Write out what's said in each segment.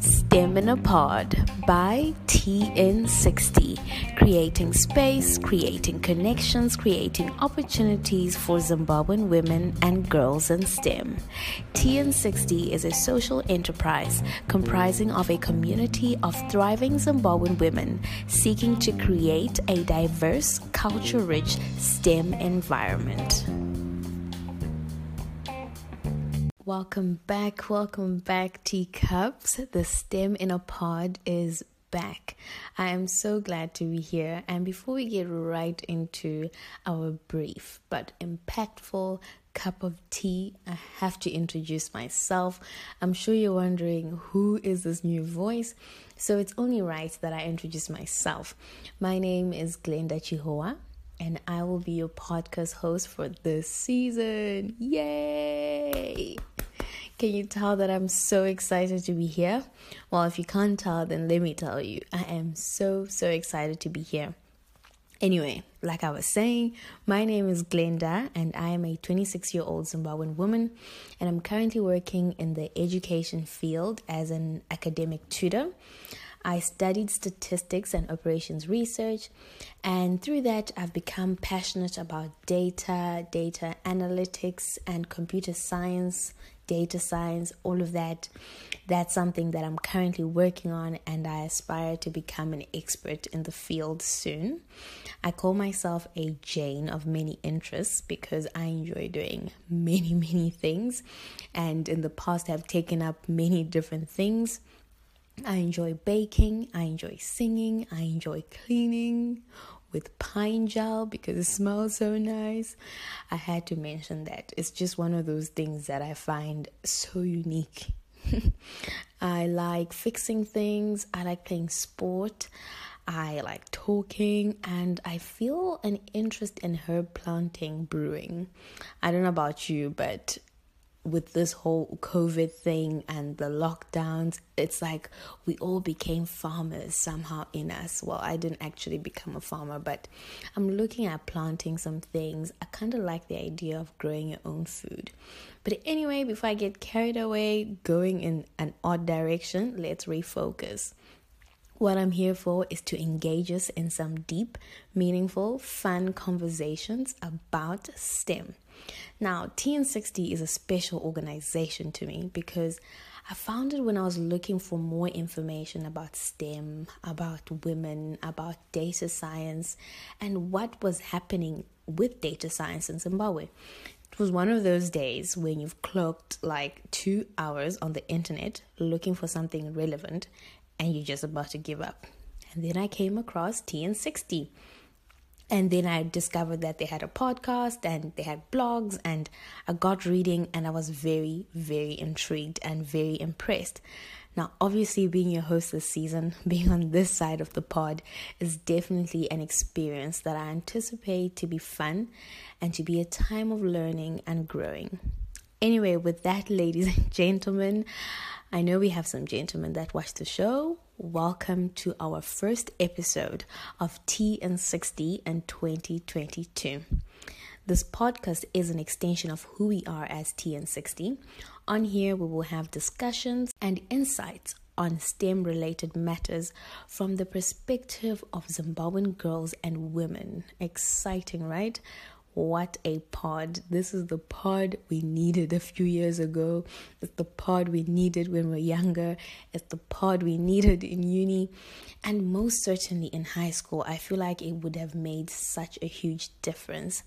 STEM in a Pod by TN60. Creating space, creating connections, creating opportunities for Zimbabwean women and girls in STEM. TN60 is a social enterprise comprising of a community of thriving Zimbabwean women seeking to create a diverse, culture rich STEM environment. Welcome back, welcome back, teacups. The STEM in a pod is back. I am so glad to be here. And before we get right into our brief but impactful cup of tea, I have to introduce myself. I'm sure you're wondering who is this new voice. So it's only right that I introduce myself. My name is Glenda Chihoa and I will be your podcast host for this season. Yay! Can you tell that I'm so excited to be here? Well, if you can't tell, then let me tell you, I am so, so excited to be here. Anyway, like I was saying, my name is Glenda and I am a 26 year old Zimbabwean woman and I'm currently working in the education field as an academic tutor. I studied statistics and operations research, and through that, I've become passionate about data, data analytics, and computer science, data science, all of that. That's something that I'm currently working on, and I aspire to become an expert in the field soon. I call myself a Jane of many interests because I enjoy doing many, many things, and in the past, I've taken up many different things. I enjoy baking, I enjoy singing, I enjoy cleaning with pine gel because it smells so nice. I had to mention that. It's just one of those things that I find so unique. I like fixing things, I like playing sport. I like talking and I feel an interest in herb planting brewing. I don't know about you, but with this whole COVID thing and the lockdowns, it's like we all became farmers somehow in us. Well, I didn't actually become a farmer, but I'm looking at planting some things. I kind of like the idea of growing your own food. But anyway, before I get carried away going in an odd direction, let's refocus. What I'm here for is to engage us in some deep, meaningful, fun conversations about STEM. Now, TN60 is a special organization to me because I found it when I was looking for more information about STEM, about women, about data science, and what was happening with data science in Zimbabwe. It was one of those days when you've clocked like two hours on the internet looking for something relevant and you're just about to give up. And then I came across TN60. And then I discovered that they had a podcast and they had blogs, and I got reading, and I was very, very intrigued and very impressed. Now, obviously, being your host this season, being on this side of the pod, is definitely an experience that I anticipate to be fun and to be a time of learning and growing. Anyway, with that, ladies and gentlemen, I know we have some gentlemen that watch the show. Welcome to our first episode of TN60 in 2022. This podcast is an extension of who we are as TN60. On here, we will have discussions and insights on STEM related matters from the perspective of Zimbabwean girls and women. Exciting, right? What a pod. This is the pod we needed a few years ago. It's the pod we needed when we were younger. It's the pod we needed in uni. And most certainly in high school, I feel like it would have made such a huge difference.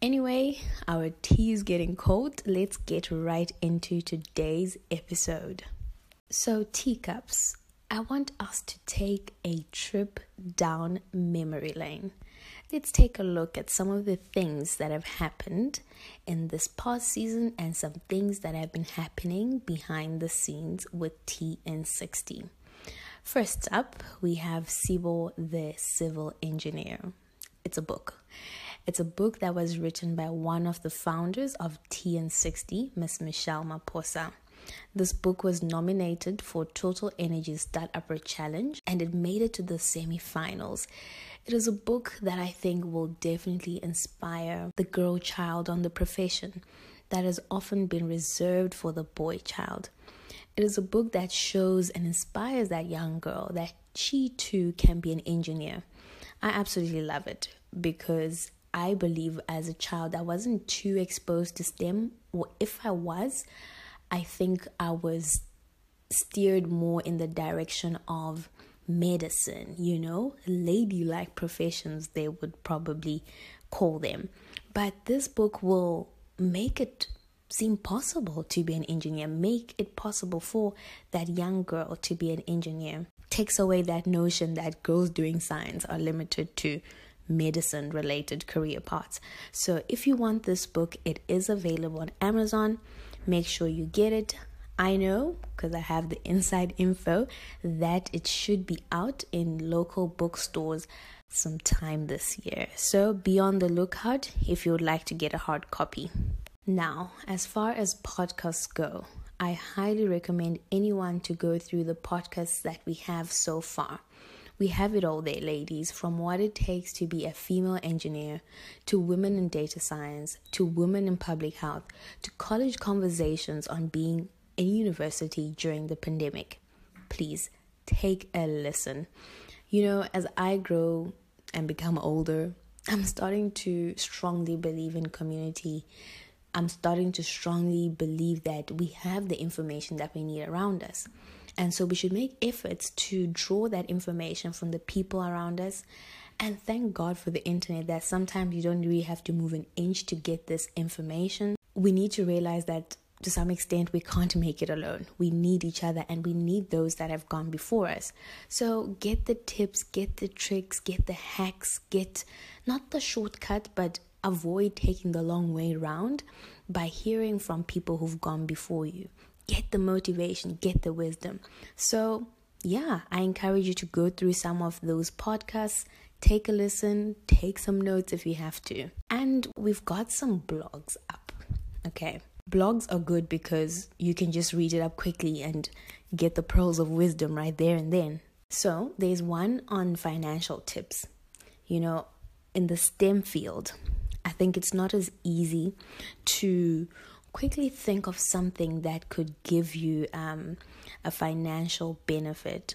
Anyway, our tea is getting cold. Let's get right into today's episode. So, teacups, I want us to take a trip down memory lane let's take a look at some of the things that have happened in this past season and some things that have been happening behind the scenes with TN60. First up, we have Sibo the Civil Engineer. It's a book. It's a book that was written by one of the founders of TN60, Miss Michelle Maposa. This book was nominated for Total Energy Startup Challenge and it made it to the semi-finals. It is a book that I think will definitely inspire the girl child on the profession. that has often been reserved for the boy child. It is a book that shows and inspires that young girl that she too can be an engineer. I absolutely love it because I believe as a child I wasn't too exposed to STEM, or if I was, I think I was steered more in the direction of medicine, you know, ladylike professions, they would probably call them. But this book will make it seem possible to be an engineer, make it possible for that young girl to be an engineer. Takes away that notion that girls doing science are limited to medicine related career paths. So if you want this book, it is available on Amazon. Make sure you get it. I know because I have the inside info that it should be out in local bookstores sometime this year. So be on the lookout if you would like to get a hard copy. Now, as far as podcasts go, I highly recommend anyone to go through the podcasts that we have so far. We have it all there, ladies, from what it takes to be a female engineer, to women in data science, to women in public health, to college conversations on being in university during the pandemic. Please take a listen. You know, as I grow and become older, I'm starting to strongly believe in community. I'm starting to strongly believe that we have the information that we need around us. And so we should make efforts to draw that information from the people around us. And thank God for the internet that sometimes you don't really have to move an inch to get this information. We need to realize that to some extent, we can't make it alone. We need each other and we need those that have gone before us. So get the tips, get the tricks, get the hacks, get not the shortcut, but avoid taking the long way around by hearing from people who've gone before you. Get the motivation, get the wisdom. So, yeah, I encourage you to go through some of those podcasts, take a listen, take some notes if you have to. And we've got some blogs up. Okay blogs are good because you can just read it up quickly and get the pearls of wisdom right there and then. So, there's one on financial tips. You know, in the STEM field, I think it's not as easy to quickly think of something that could give you um, a financial benefit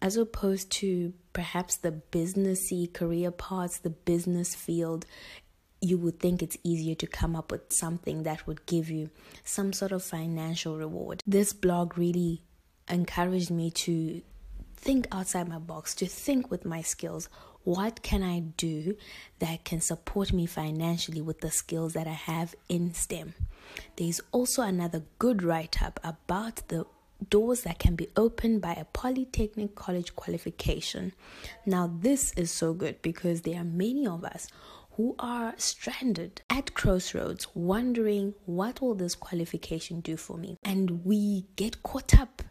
as opposed to perhaps the businessy career paths, the business field you would think it's easier to come up with something that would give you some sort of financial reward. This blog really encouraged me to think outside my box, to think with my skills. What can I do that can support me financially with the skills that I have in STEM? There's also another good write up about the doors that can be opened by a polytechnic college qualification. Now, this is so good because there are many of us who are stranded at crossroads wondering what will this qualification do for me and we get caught up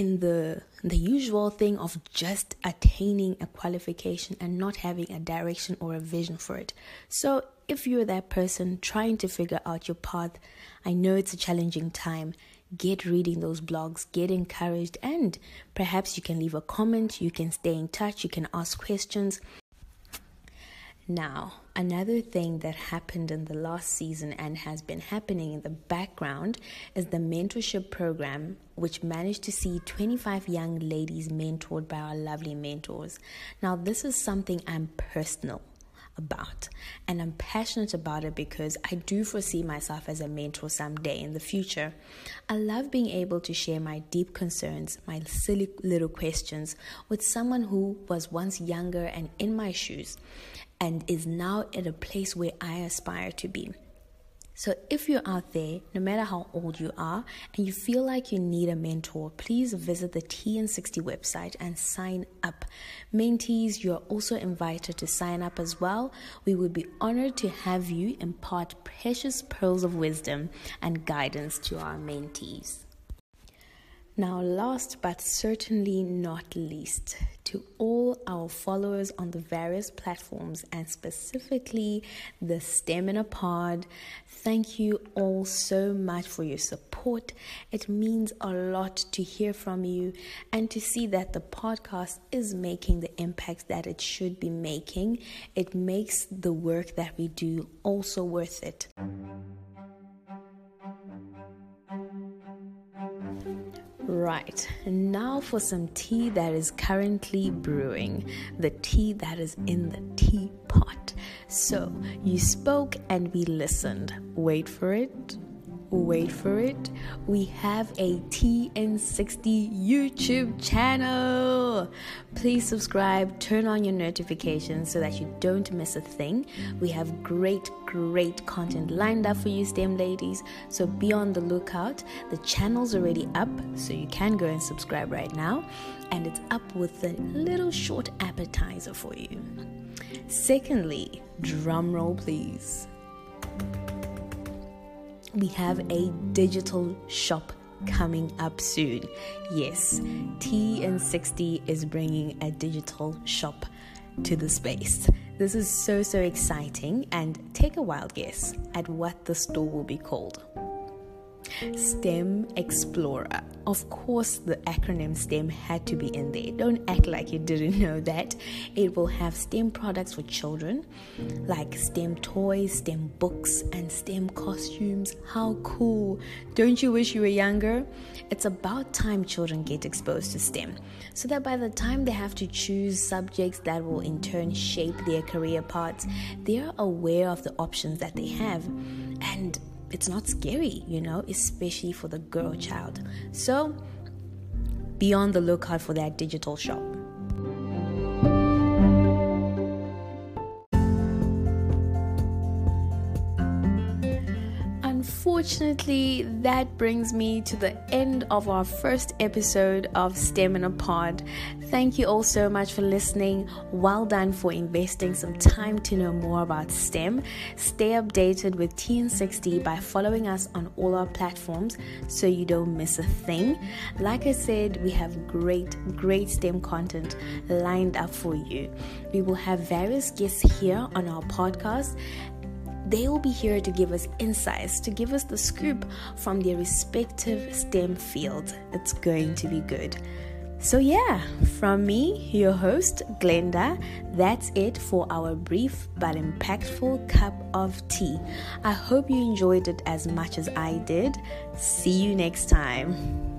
in the the usual thing of just attaining a qualification and not having a direction or a vision for it so if you're that person trying to figure out your path i know it's a challenging time get reading those blogs, get encouraged, and perhaps you can leave a comment, you can stay in touch, you can ask questions. Now, another thing that happened in the last season and has been happening in the background is the mentorship program, which managed to see 25 young ladies mentored by our lovely mentors. Now, this is something I'm personal about. And I'm passionate about it because I do foresee myself as a mentor someday in the future. I love being able to share my deep concerns, my silly little questions with someone who was once younger and in my shoes and is now at a place where I aspire to be. So, if you're out there, no matter how old you are, and you feel like you need a mentor, please visit the TN60 website and sign up. Mentees, you're also invited to sign up as well. We would be honored to have you impart precious pearls of wisdom and guidance to our mentees. Now, last but certainly not least, to all our followers on the various platforms and specifically the STEM in a Pod. Thank you all so much for your support. It means a lot to hear from you and to see that the podcast is making the impact that it should be making. It makes the work that we do also worth it. Right, now for some tea that is currently brewing, the tea that is in the teapot. So, you spoke and we listened. Wait for it wait for it, we have a TN60 YouTube channel. Please subscribe, turn on your notifications so that you don't miss a thing. We have great, great content lined up for you, STEM ladies. So be on the lookout. The channel's already up, so you can go and subscribe right now. And it's up with a little short appetizer for you. Secondly, drum roll please we have a digital shop coming up soon. Yes, TN60 is bringing a digital shop to the space. This is so, so exciting. And take a wild guess at what the store will be called. STEM Explorer. Of course, the acronym STEM had to be in there. Don't act like you didn't know that. It will have STEM products for children, like STEM toys, STEM books, and STEM costumes. How cool! Don't you wish you were younger? It's about time children get exposed to STEM so that by the time they have to choose subjects that will in turn shape their career paths, they're aware of the options that they have. And it's not scary, you know, especially for the girl child. So be on the lookout for that digital shop. Unfortunately, that brings me to the end of our first episode of STEM in a Pod. Thank you all so much for listening. Well done for investing some time to know more about STEM. Stay updated with TN60 by following us on all our platforms so you don't miss a thing. Like I said, we have great, great STEM content lined up for you. We will have various guests here on our podcast they will be here to give us insights, to give us the scoop from their respective STEM fields. It's going to be good. So, yeah, from me, your host, Glenda, that's it for our brief but impactful cup of tea. I hope you enjoyed it as much as I did. See you next time.